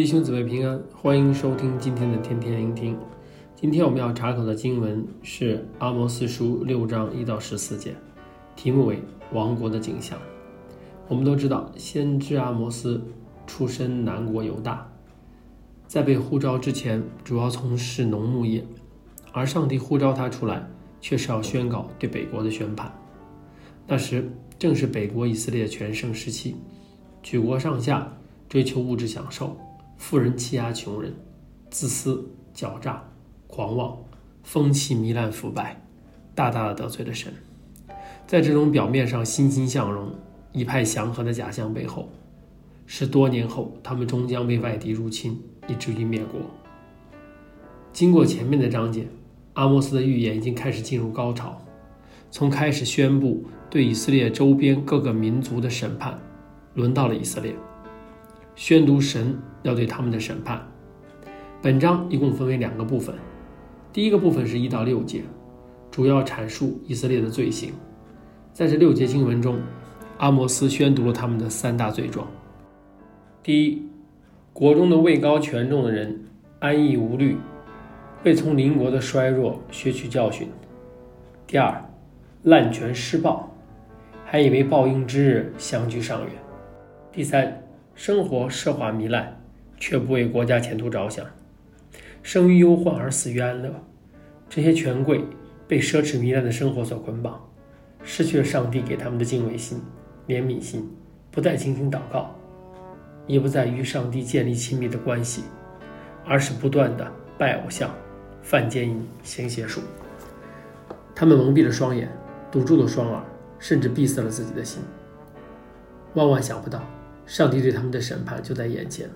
弟兄姊妹平安，欢迎收听今天的天天聆听。今天我们要查考的经文是阿摩司书六章一到十四节，题目为“亡国的景象”。我们都知道，先知阿摩司出身南国犹大，在被呼召之前，主要从事农牧业，而上帝呼召他出来，却是要宣告对北国的宣判。那时正是北国以色列全盛时期，举国上下追求物质享受。富人欺压穷人，自私狡诈、狂妄，风气糜烂腐败，大大的得罪了神。在这种表面上欣欣向荣、一派祥和的假象背后，是多年后他们终将被外敌入侵，以至于灭国。经过前面的章节，阿摩斯的预言已经开始进入高潮，从开始宣布对以色列周边各个民族的审判，轮到了以色列。宣读神要对他们的审判。本章一共分为两个部分，第一个部分是一到六节，主要阐述以色列的罪行。在这六节经文中，阿摩斯宣读了他们的三大罪状：第一，国中的位高权重的人安逸无虑，未从邻国的衰弱学取教训；第二，滥权施暴，还以为报应之日相距尚远；第三，生活奢华糜烂，却不为国家前途着想，生于忧患而死于安乐。这些权贵被奢侈糜烂的生活所捆绑，失去了上帝给他们的敬畏心、怜悯心，不再倾听祷告，也不再与上帝建立亲密的关系，而是不断的拜偶像、犯奸淫、行邪术。他们蒙蔽了双眼，堵住了双耳，甚至闭塞了自己的心。万万想不到。上帝对他们的审判就在眼前。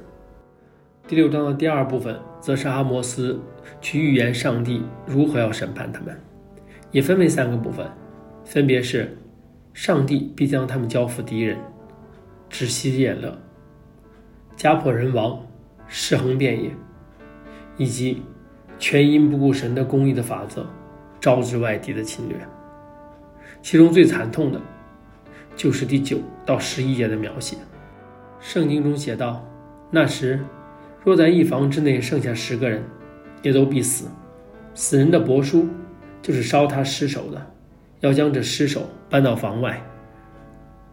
第六章的第二部分，则是阿摩斯去预言上帝如何要审判他们，也分为三个部分，分别是：上帝必将他们交付敌人，止息宴乐，家破人亡，尸横遍野，以及全因不顾神的公义的法则，招致外敌的侵略。其中最惨痛的，就是第九到十一节的描写。圣经中写道：“那时，若在一房之内剩下十个人，也都必死。死人的帛书，就是烧他尸首的，要将这尸首搬到房外，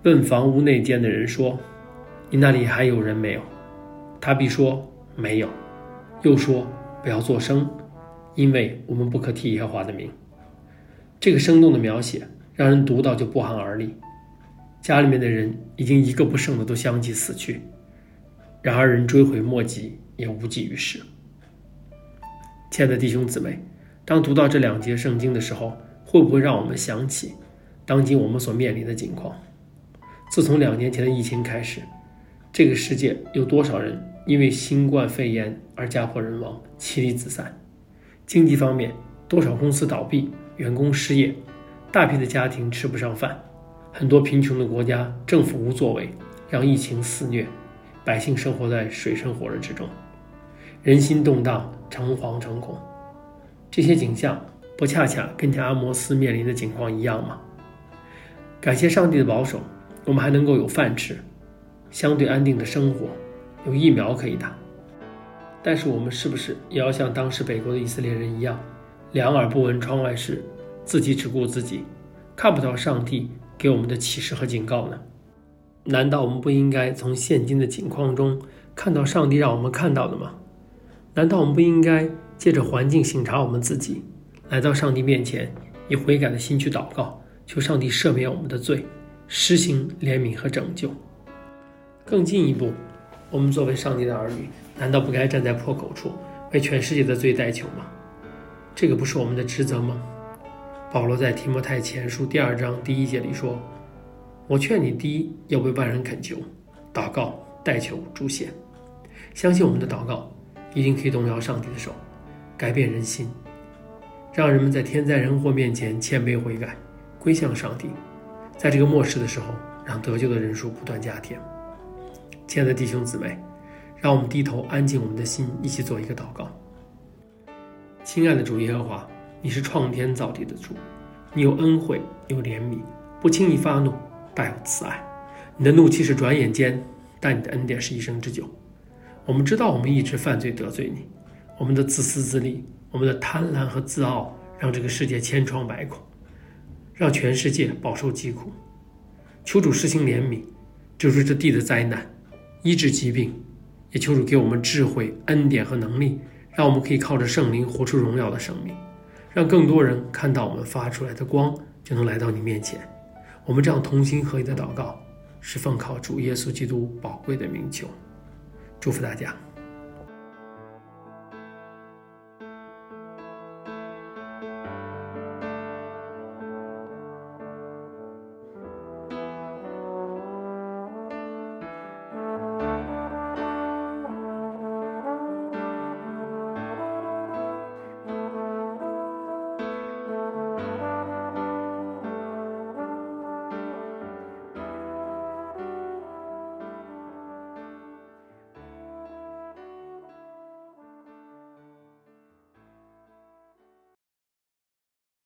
问房屋内间的人说：‘你那里还有人没有？’他必说：‘没有。’又说：‘不要作声，因为我们不可提耶和华的名。’这个生动的描写，让人读到就不寒而栗。”家里面的人已经一个不剩的都相继死去，然而人追悔莫及，也无济于事。亲爱的弟兄姊妹，当读到这两节圣经的时候，会不会让我们想起当今我们所面临的境况？自从两年前的疫情开始，这个世界有多少人因为新冠肺炎而家破人亡、妻离子散？经济方面，多少公司倒闭、员工失业，大批的家庭吃不上饭。很多贫穷的国家政府无作为，让疫情肆虐，百姓生活在水深火热之中，人心动荡，诚惶诚恐。这些景象不恰恰跟阿摩斯面临的境况一样吗？感谢上帝的保守，我们还能够有饭吃，相对安定的生活，有疫苗可以打。但是我们是不是也要像当时北国的以色列人一样，两耳不闻窗外事，自己只顾自己，看不到上帝给我们的启示和警告呢？难道我们不应该从现今的境况中看到上帝让我们看到的吗？难道我们不应该借着环境省察我们自己，来到上帝面前，以悔改的心去祷告，求上帝赦免我们的罪，施行怜悯和拯救？更进一步，我们作为上帝的儿女，难道不该站在破口处，为全世界的罪代求吗？这个不是我们的职责吗？保罗在提摩太前书第二章第一节里说：“我劝你，第一要为万人恳求、祷告、代求、祝谢，相信我们的祷告一定可以动摇上帝的手，改变人心，让人们在天灾人祸面前谦卑悔改，归向上帝。在这个末世的时候，让得救的人数不断加添。”亲爱的弟兄姊妹，让我们低头安静我们的心，一起做一个祷告。亲爱的主耶和华。你是创天造地的主，你有恩惠，有怜悯，不轻易发怒，大有慈爱。你的怒气是转眼间，但你的恩典是一生之久。我们知道我们一直犯罪得罪你，我们的自私自利，我们的贪婪和自傲，让这个世界千疮百孔，让全世界饱受疾苦。求主施行怜悯，救出这地的灾难，医治疾病，也求主给我们智慧、恩典和能力，让我们可以靠着圣灵活出荣耀的生命，让更多人看到我们发出来的光，就能来到你面前。我们这样同心合意的祷告，是奉靠主耶稣基督宝贵的名求。祝福大家。